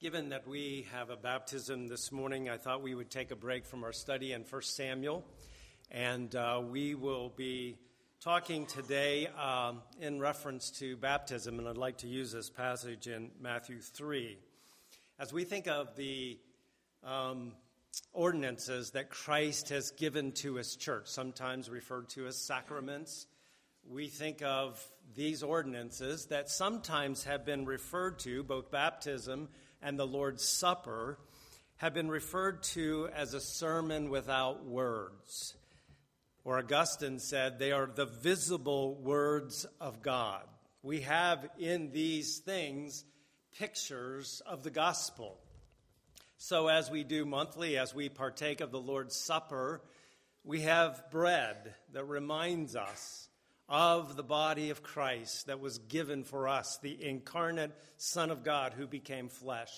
Given that we have a baptism this morning, I thought we would take a break from our study in 1 Samuel. And uh, we will be talking today um, in reference to baptism. And I'd like to use this passage in Matthew 3. As we think of the um, ordinances that Christ has given to his church, sometimes referred to as sacraments, we think of these ordinances that sometimes have been referred to, both baptism and the Lord's Supper have been referred to as a sermon without words. Or Augustine said they are the visible words of God. We have in these things pictures of the gospel. So, as we do monthly, as we partake of the Lord's Supper, we have bread that reminds us of the body of Christ that was given for us, the incarnate Son of God who became flesh.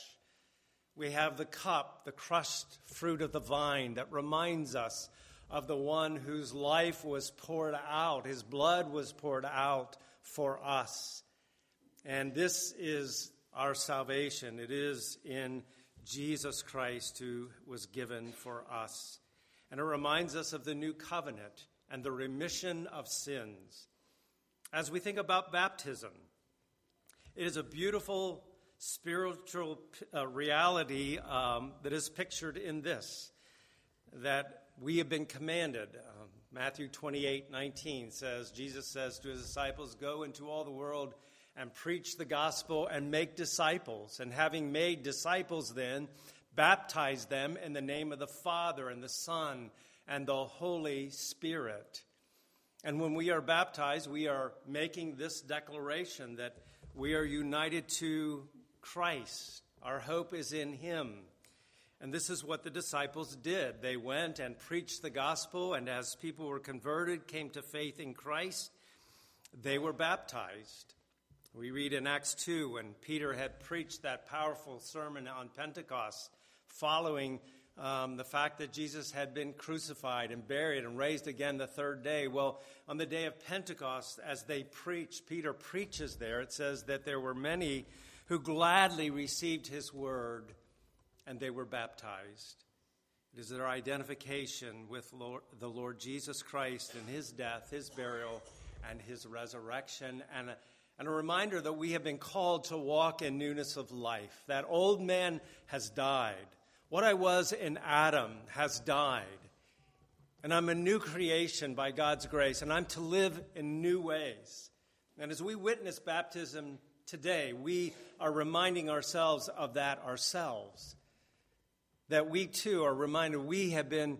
We have the cup, the crushed fruit of the vine, that reminds us of the one whose life was poured out, his blood was poured out for us. And this is our salvation. It is in Jesus Christ who was given for us. And it reminds us of the new covenant and the remission of sins. As we think about baptism, it is a beautiful spiritual uh, reality um, that is pictured in this that we have been commanded. Um, Matthew 28 19 says, Jesus says to his disciples, Go into all the world and preach the gospel and make disciples. And having made disciples, then, baptize them in the name of the Father and the Son and the Holy Spirit. And when we are baptized, we are making this declaration that we are united to Christ. Our hope is in Him. And this is what the disciples did. They went and preached the gospel, and as people were converted, came to faith in Christ, they were baptized. We read in Acts 2 when Peter had preached that powerful sermon on Pentecost following um, the fact that Jesus had been crucified and buried and raised again the third day. Well, on the day of Pentecost, as they preached, Peter preaches there, it says that there were many who gladly received his word and they were baptized. It is their identification with Lord, the Lord Jesus Christ and his death, his burial, and his resurrection, and a, and a reminder that we have been called to walk in newness of life. That old man has died what I was in Adam has died. And I'm a new creation by God's grace, and I'm to live in new ways. And as we witness baptism today, we are reminding ourselves of that ourselves. That we too are reminded we have been,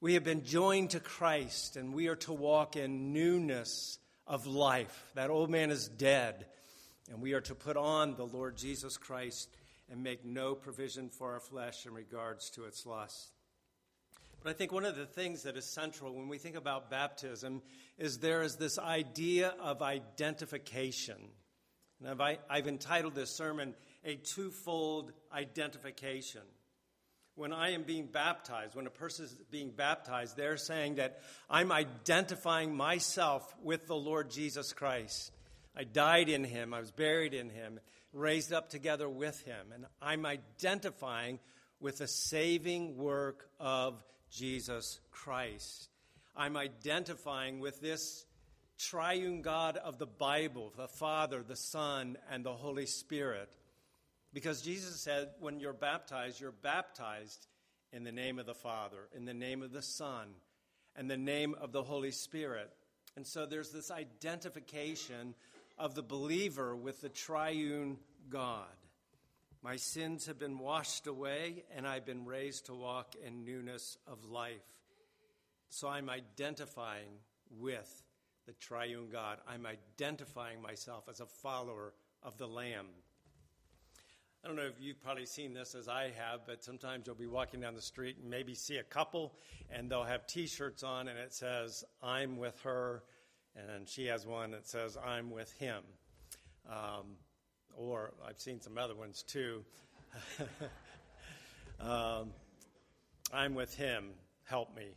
we have been joined to Christ, and we are to walk in newness of life. That old man is dead, and we are to put on the Lord Jesus Christ and make no provision for our flesh in regards to its lust. But I think one of the things that is central when we think about baptism is there is this idea of identification. And I've, I've entitled this sermon, A Twofold Identification. When I am being baptized, when a person is being baptized, they're saying that I'm identifying myself with the Lord Jesus Christ. I died in him, I was buried in him, raised up together with him. And I'm identifying with the saving work of Jesus Christ. I'm identifying with this triune God of the Bible, the Father, the Son, and the Holy Spirit. Because Jesus said, when you're baptized, you're baptized in the name of the Father, in the name of the Son, and the name of the Holy Spirit. And so there's this identification of the believer with the triune God. My sins have been washed away, and I've been raised to walk in newness of life. So I'm identifying with the triune God. I'm identifying myself as a follower of the Lamb. I don't know if you've probably seen this as I have, but sometimes you'll be walking down the street and maybe see a couple, and they'll have t shirts on, and it says, I'm with her and she has one that says, I'm with him. Um, or I've seen some other ones too. um, I'm with him, help me.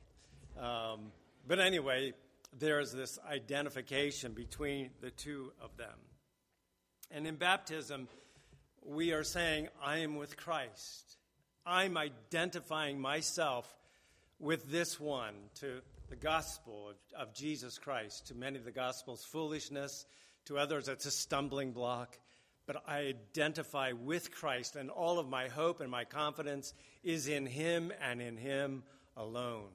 Um, but anyway, there's this identification between the two of them. And in baptism, we are saying, I am with Christ. I'm identifying myself with this one to the gospel of, of Jesus Christ. To many, the gospel's foolishness. To others, it's a stumbling block. But I identify with Christ, and all of my hope and my confidence is in Him and in Him alone.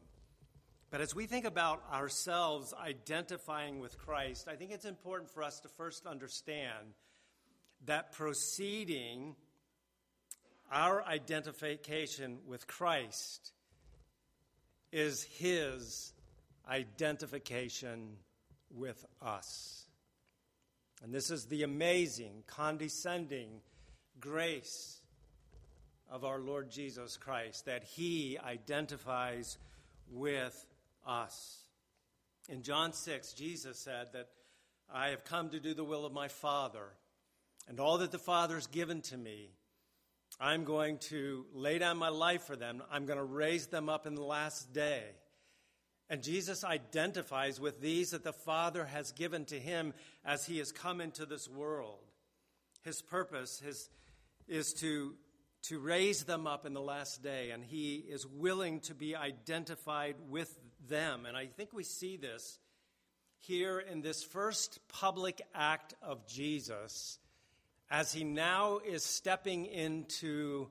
But as we think about ourselves identifying with Christ, I think it's important for us to first understand that proceeding our identification with Christ is his identification with us. And this is the amazing, condescending grace of our Lord Jesus Christ that he identifies with us. In John 6, Jesus said that I have come to do the will of my Father, and all that the Father has given to me, I'm going to lay down my life for them. I'm going to raise them up in the last day. And Jesus identifies with these that the Father has given to him as he has come into this world. His purpose his, is to, to raise them up in the last day, and he is willing to be identified with them. And I think we see this here in this first public act of Jesus as he now is stepping into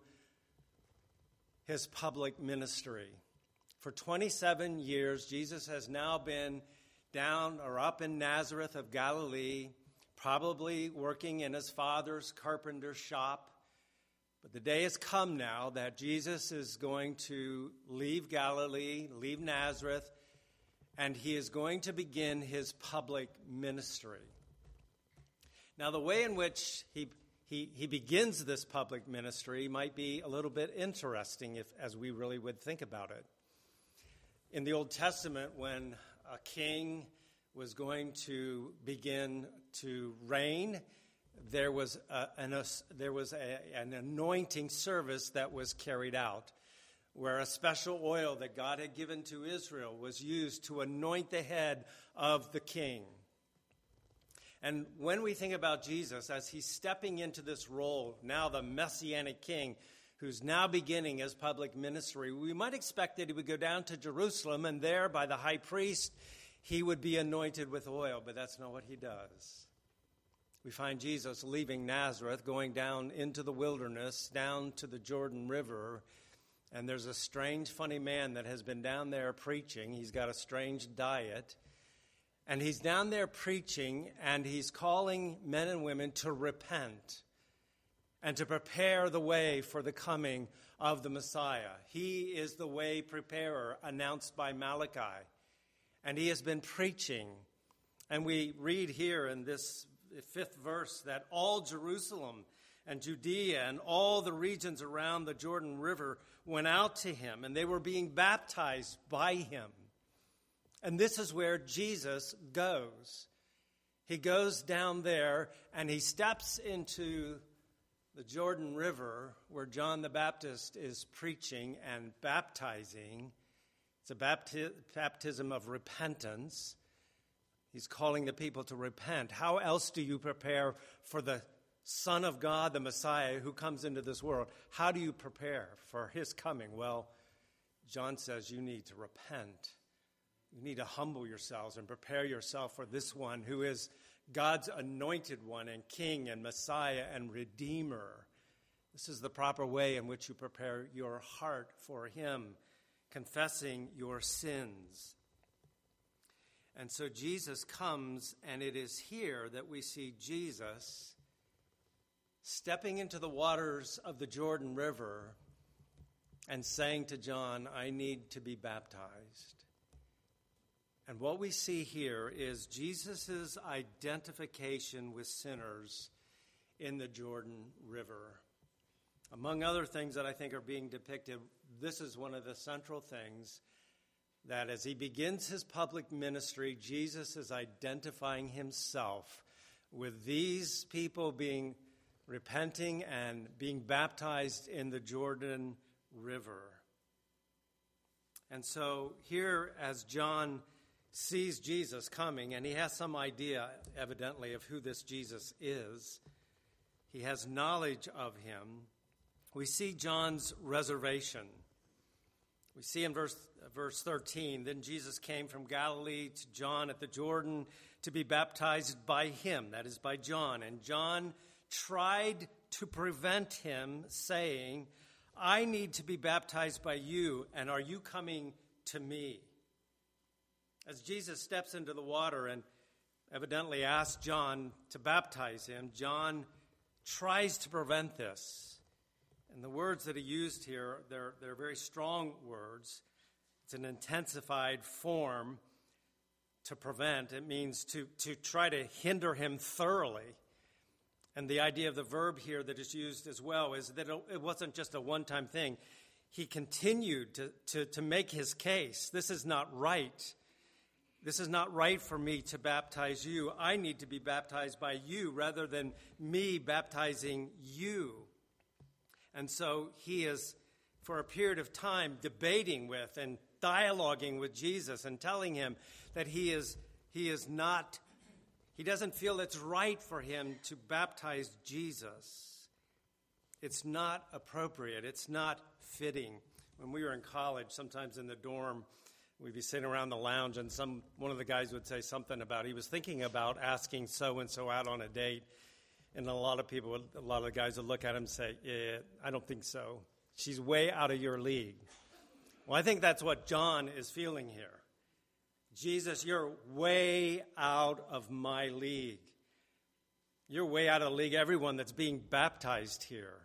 his public ministry. For 27 years, Jesus has now been down or up in Nazareth of Galilee, probably working in his father's carpenter shop. But the day has come now that Jesus is going to leave Galilee, leave Nazareth, and he is going to begin his public ministry. Now, the way in which he, he, he begins this public ministry might be a little bit interesting if, as we really would think about it. In the Old Testament, when a king was going to begin to reign, there was, a, an, a, there was a, an anointing service that was carried out where a special oil that God had given to Israel was used to anoint the head of the king. And when we think about Jesus as he's stepping into this role, now the messianic king, who's now beginning his public ministry, we might expect that he would go down to Jerusalem and there, by the high priest, he would be anointed with oil, but that's not what he does. We find Jesus leaving Nazareth, going down into the wilderness, down to the Jordan River, and there's a strange, funny man that has been down there preaching. He's got a strange diet. And he's down there preaching, and he's calling men and women to repent and to prepare the way for the coming of the Messiah. He is the way preparer announced by Malachi. And he has been preaching. And we read here in this fifth verse that all Jerusalem and Judea and all the regions around the Jordan River went out to him, and they were being baptized by him. And this is where Jesus goes. He goes down there and he steps into the Jordan River where John the Baptist is preaching and baptizing. It's a bapti- baptism of repentance. He's calling the people to repent. How else do you prepare for the Son of God, the Messiah, who comes into this world? How do you prepare for his coming? Well, John says you need to repent. You need to humble yourselves and prepare yourself for this one who is God's anointed one and King and Messiah and Redeemer. This is the proper way in which you prepare your heart for Him, confessing your sins. And so Jesus comes, and it is here that we see Jesus stepping into the waters of the Jordan River and saying to John, I need to be baptized. And what we see here is Jesus' identification with sinners in the Jordan River. Among other things that I think are being depicted, this is one of the central things that as he begins his public ministry, Jesus is identifying himself with these people being repenting and being baptized in the Jordan River. And so, here, as John sees Jesus coming, and he has some idea, evidently, of who this Jesus is. he has knowledge of him. We see John's reservation. We see in verse, verse 13 Then Jesus came from Galilee to John at the Jordan to be baptized by him, that is, by John. And John tried to prevent him, saying, I need to be baptized by you, and are you coming to me? As Jesus steps into the water and evidently asks John to baptize him, John tries to prevent this. And the words that he used here, they're, they're very strong words. It's an intensified form to prevent. It means to, to try to hinder him thoroughly. And the idea of the verb here that is used as well is that it wasn't just a one time thing. He continued to, to, to make his case. This is not right. This is not right for me to baptize you. I need to be baptized by you rather than me baptizing you. And so he is, for a period of time, debating with and dialoguing with Jesus and telling him that he is, he is not, he doesn't feel it's right for him to baptize Jesus. It's not appropriate, it's not fitting. When we were in college, sometimes in the dorm, we'd be sitting around the lounge and some one of the guys would say something about he was thinking about asking so and so out on a date and a lot of people, a lot of the guys would look at him and say, Yeah, I don't think so. She's way out of your league. Well, I think that's what John is feeling here. Jesus, you're way out of my league. You're way out of the league, everyone that's being baptized here.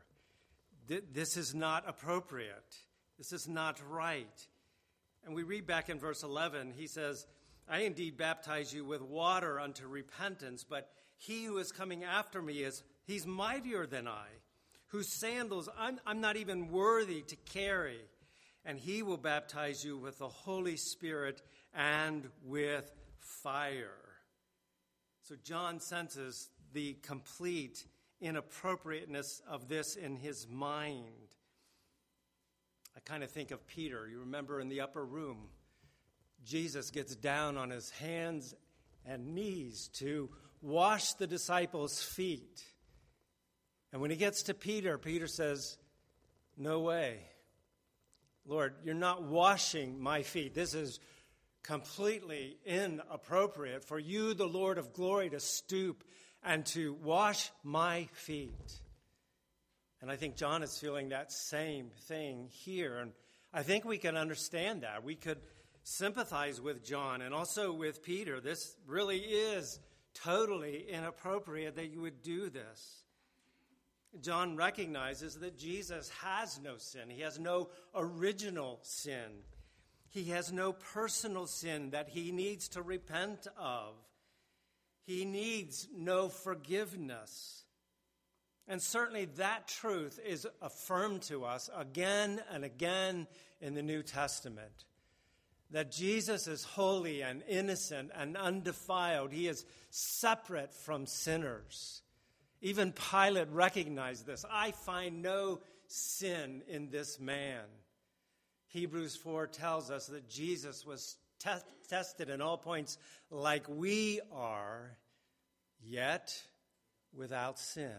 This is not appropriate. This is not right. And we read back in verse 11, he says, I indeed baptize you with water unto repentance, but he who is coming after me is, he's mightier than I, whose sandals I'm, I'm not even worthy to carry. And he will baptize you with the Holy Spirit and with fire. So John senses the complete inappropriateness of this in his mind. I kind of think of Peter. You remember in the upper room, Jesus gets down on his hands and knees to wash the disciples' feet. And when he gets to Peter, Peter says, No way. Lord, you're not washing my feet. This is completely inappropriate for you, the Lord of glory, to stoop and to wash my feet. And I think John is feeling that same thing here. And I think we can understand that. We could sympathize with John and also with Peter. This really is totally inappropriate that you would do this. John recognizes that Jesus has no sin, he has no original sin. He has no personal sin that he needs to repent of. He needs no forgiveness. And certainly that truth is affirmed to us again and again in the New Testament that Jesus is holy and innocent and undefiled. He is separate from sinners. Even Pilate recognized this. I find no sin in this man. Hebrews 4 tells us that Jesus was te- tested in all points like we are, yet without sin.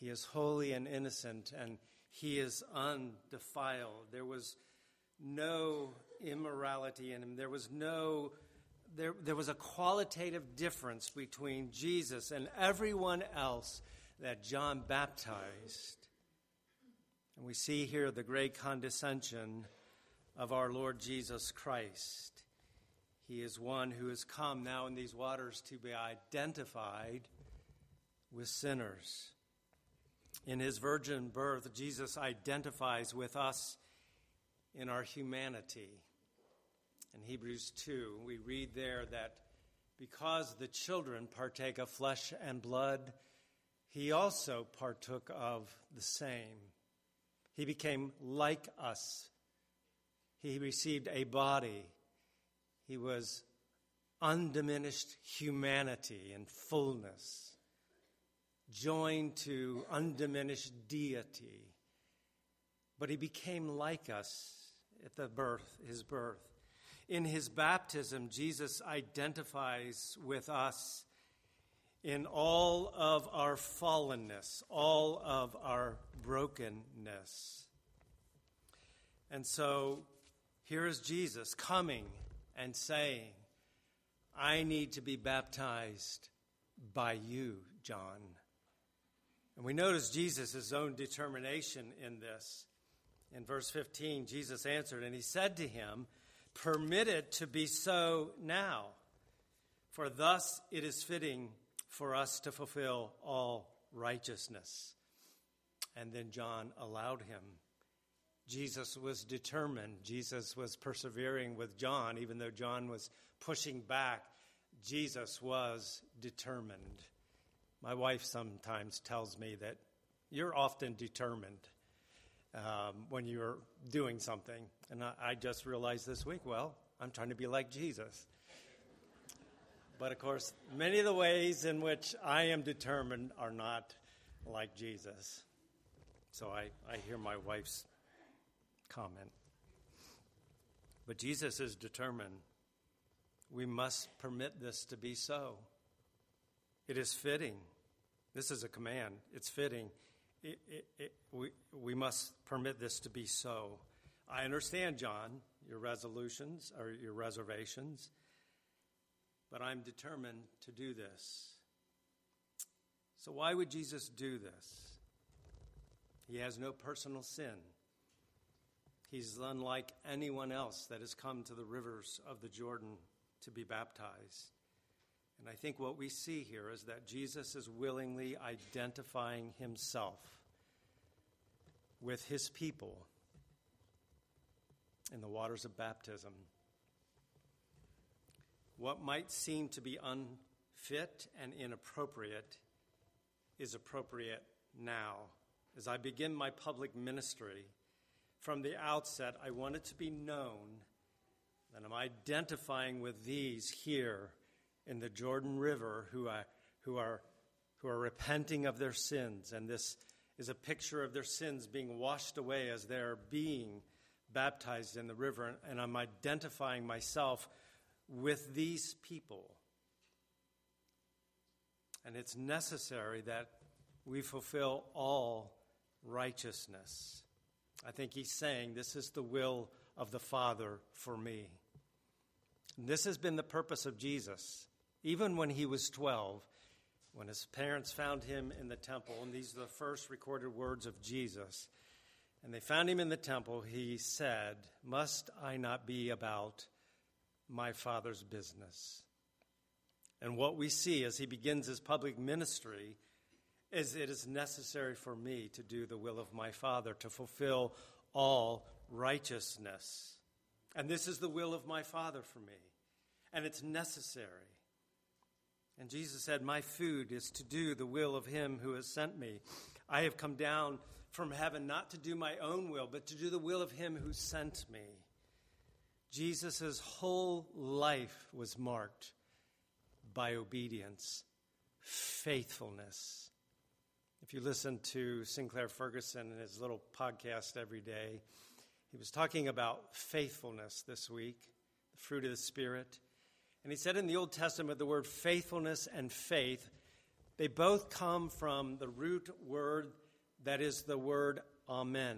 He is holy and innocent, and he is undefiled. There was no immorality in him. There was no, there, there was a qualitative difference between Jesus and everyone else that John baptized. And we see here the great condescension of our Lord Jesus Christ. He is one who has come now in these waters to be identified with sinners. In his virgin birth, Jesus identifies with us in our humanity. In Hebrews 2, we read there that because the children partake of flesh and blood, he also partook of the same. He became like us. He received a body. He was undiminished humanity in fullness, joined to undiminished deity. But he became like us at the birth, his birth. In his baptism, Jesus identifies with us in all of our fallenness, all of our brokenness. And so here is Jesus coming and saying, I need to be baptized by you, John. And we notice Jesus' own determination in this. In verse 15, Jesus answered, and he said to him, Permit it to be so now, for thus it is fitting for us to fulfill all righteousness. And then John allowed him. Jesus was determined. Jesus was persevering with John, even though John was pushing back. Jesus was determined. My wife sometimes tells me that you're often determined um, when you're doing something. And I, I just realized this week, well, I'm trying to be like Jesus. But of course, many of the ways in which I am determined are not like Jesus. So I, I hear my wife's comment. But Jesus is determined. We must permit this to be so. It is fitting. This is a command. It's fitting. It, it, it, we, we must permit this to be so. I understand, John, your resolutions or your reservations, but I'm determined to do this. So, why would Jesus do this? He has no personal sin. He's unlike anyone else that has come to the rivers of the Jordan to be baptized. And I think what we see here is that Jesus is willingly identifying himself with his people in the waters of baptism. What might seem to be unfit and inappropriate is appropriate now. As I begin my public ministry, from the outset, I want it to be known that I'm identifying with these here in the Jordan River who are, who are, who are repenting of their sins. And this is a picture of their sins being washed away as they're being baptized in the river. And I'm identifying myself with these people. And it's necessary that we fulfill all righteousness. I think he's saying, This is the will of the Father for me. And this has been the purpose of Jesus. Even when he was 12, when his parents found him in the temple, and these are the first recorded words of Jesus, and they found him in the temple, he said, Must I not be about my Father's business? And what we see as he begins his public ministry is it is necessary for me to do the will of my Father, to fulfill all righteousness. And this is the will of my Father for me. And it's necessary. And Jesus said, My food is to do the will of him who has sent me. I have come down from heaven not to do my own will, but to do the will of him who sent me. Jesus' whole life was marked by obedience, faithfulness if you listen to Sinclair Ferguson in his little podcast every day, he was talking about faithfulness this week, the fruit of the Spirit. And he said in the Old Testament, the word faithfulness and faith, they both come from the root word that is the word amen.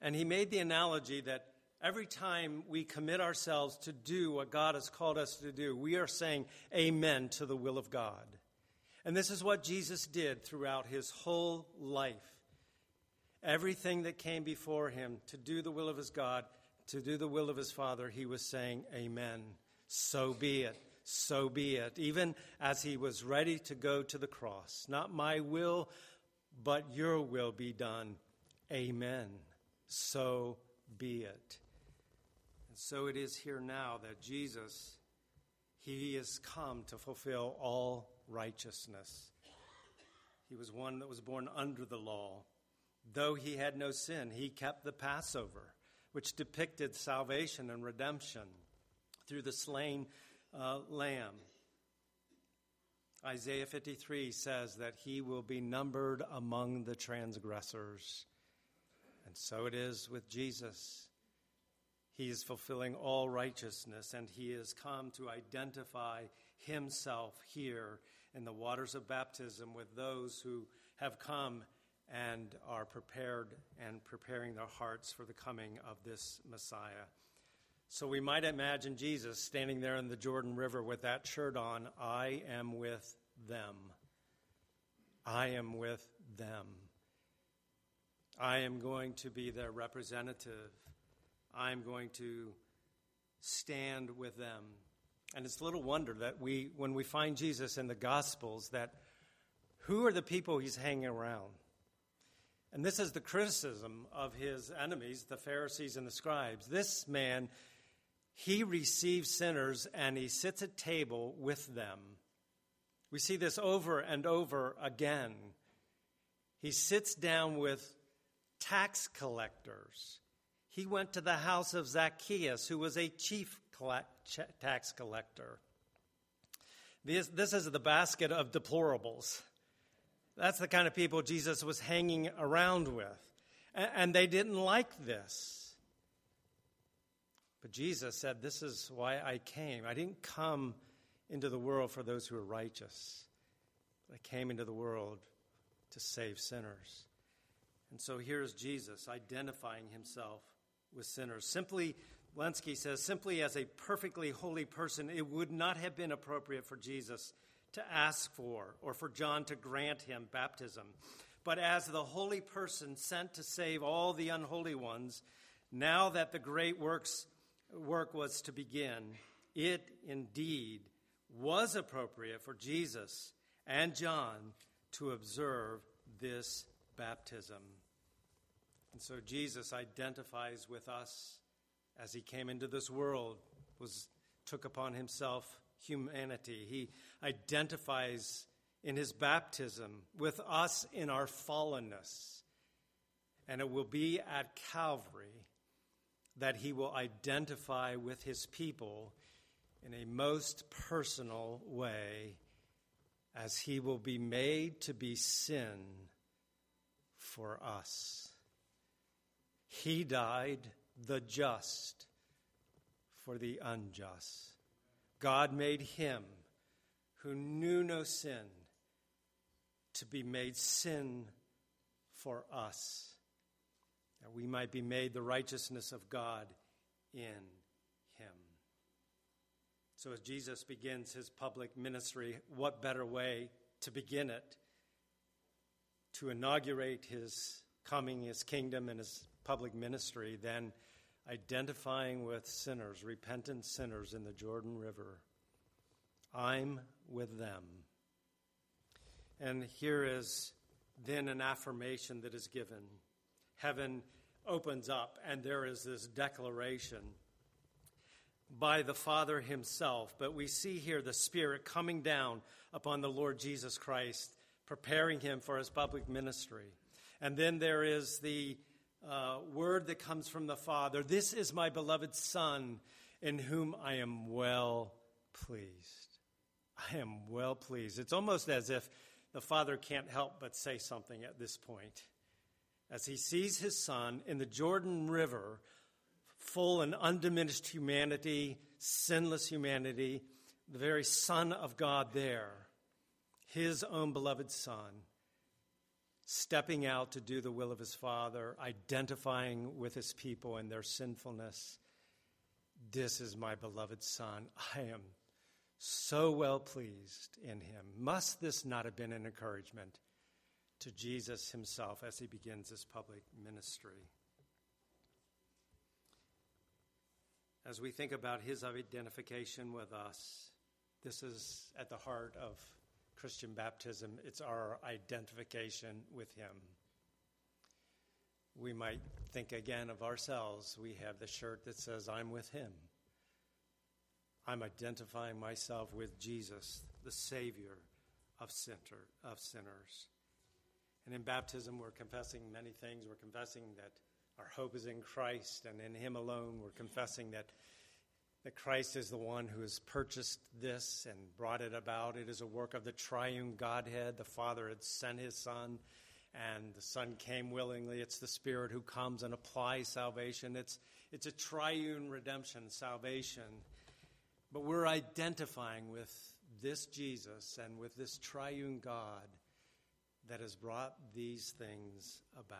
And he made the analogy that every time we commit ourselves to do what God has called us to do, we are saying amen to the will of God. And this is what Jesus did throughout his whole life. Everything that came before him to do the will of his God, to do the will of his Father, he was saying, Amen. So be it. So be it. Even as he was ready to go to the cross. Not my will, but your will be done. Amen. So be it. And so it is here now that Jesus, he has come to fulfill all righteousness. He was one that was born under the law. Though he had no sin, he kept the Passover, which depicted salvation and redemption through the slain uh, lamb. Isaiah 53 says that he will be numbered among the transgressors. And so it is with Jesus. He is fulfilling all righteousness, and he has come to identify himself here in the waters of baptism with those who have come and are prepared and preparing their hearts for the coming of this Messiah. So we might imagine Jesus standing there in the Jordan River with that shirt on I am with them. I am with them. I am going to be their representative. I'm going to stand with them. And it's little wonder that we, when we find Jesus in the Gospels, that who are the people he's hanging around? And this is the criticism of his enemies, the Pharisees and the scribes. This man, he receives sinners and he sits at table with them. We see this over and over again. He sits down with tax collectors. He went to the house of Zacchaeus, who was a chief tax collector. This, this is the basket of deplorables. That's the kind of people Jesus was hanging around with. And, they didn't like this. But Jesus said, This is why I came. I didn't come into the world for those who are righteous, I came into the world to save sinners. And so here's Jesus identifying himself with sinners. Simply, Lenski says, simply as a perfectly holy person, it would not have been appropriate for Jesus to ask for or for John to grant him baptism. But as the holy person sent to save all the unholy ones, now that the great works, work was to begin, it indeed was appropriate for Jesus and John to observe this baptism. And so Jesus identifies with us as he came into this world, was took upon himself humanity. He identifies in his baptism with us in our fallenness. And it will be at Calvary that he will identify with his people in a most personal way as he will be made to be sin for us. He died the just for the unjust. God made him who knew no sin to be made sin for us, that we might be made the righteousness of God in him. So, as Jesus begins his public ministry, what better way to begin it? To inaugurate his coming, his kingdom, and his public ministry than identifying with sinners, repentant sinners in the Jordan River. I'm with them. And here is then an affirmation that is given. Heaven opens up, and there is this declaration by the Father Himself. But we see here the Spirit coming down upon the Lord Jesus Christ, preparing Him for His public ministry. And then there is the uh, word that comes from the Father This is my beloved Son, in whom I am well pleased. I am well pleased. It's almost as if the Father can't help but say something at this point. As he sees his Son in the Jordan River, full and undiminished humanity, sinless humanity, the very Son of God there, his own beloved Son stepping out to do the will of his Father, identifying with his people and their sinfulness. This is my beloved Son. I am so well pleased in him. Must this not have been an encouragement to Jesus himself as he begins his public ministry? As we think about his identification with us, this is at the heart of Christian baptism, it's our identification with Him. We might think again of ourselves. We have the shirt that says, I'm with Him. I'm identifying myself with Jesus, the Savior of, sinner, of sinners. And in baptism, we're confessing many things. We're confessing that our hope is in Christ and in Him alone. We're confessing that that Christ is the one who has purchased this and brought it about. It is a work of the triune Godhead. The Father had sent his Son, and the Son came willingly. It's the Spirit who comes and applies salvation. It's, it's a triune redemption, salvation. But we're identifying with this Jesus and with this triune God that has brought these things about.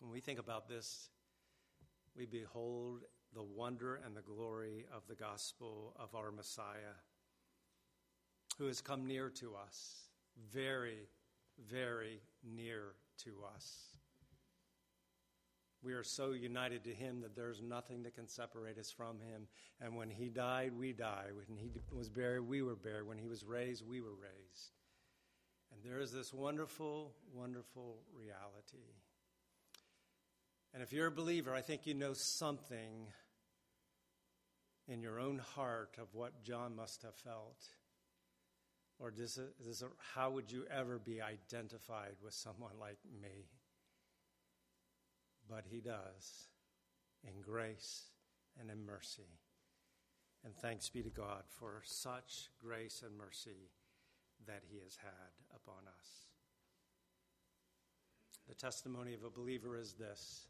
When we think about this, we behold the wonder and the glory of the gospel of our Messiah, who has come near to us, very, very near to us. We are so united to him that there's nothing that can separate us from him. And when he died, we died. When he was buried, we were buried. When he was raised, we were raised. And there is this wonderful, wonderful reality. And if you're a believer, I think you know something in your own heart of what John must have felt. Or how would you ever be identified with someone like me? But he does in grace and in mercy. And thanks be to God for such grace and mercy that he has had upon us. The testimony of a believer is this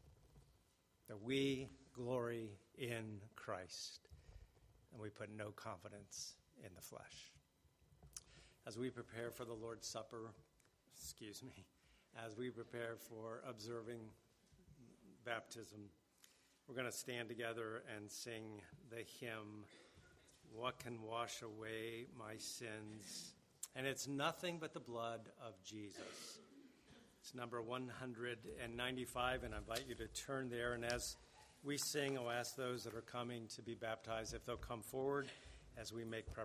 that we glory in Christ and we put no confidence in the flesh. As we prepare for the Lord's Supper, excuse me, as we prepare for observing baptism, we're going to stand together and sing the hymn, What Can Wash Away My Sins? And it's nothing but the blood of Jesus. It's number 195, and I invite you to turn there. And as we sing, I'll ask those that are coming to be baptized if they'll come forward as we make preparation.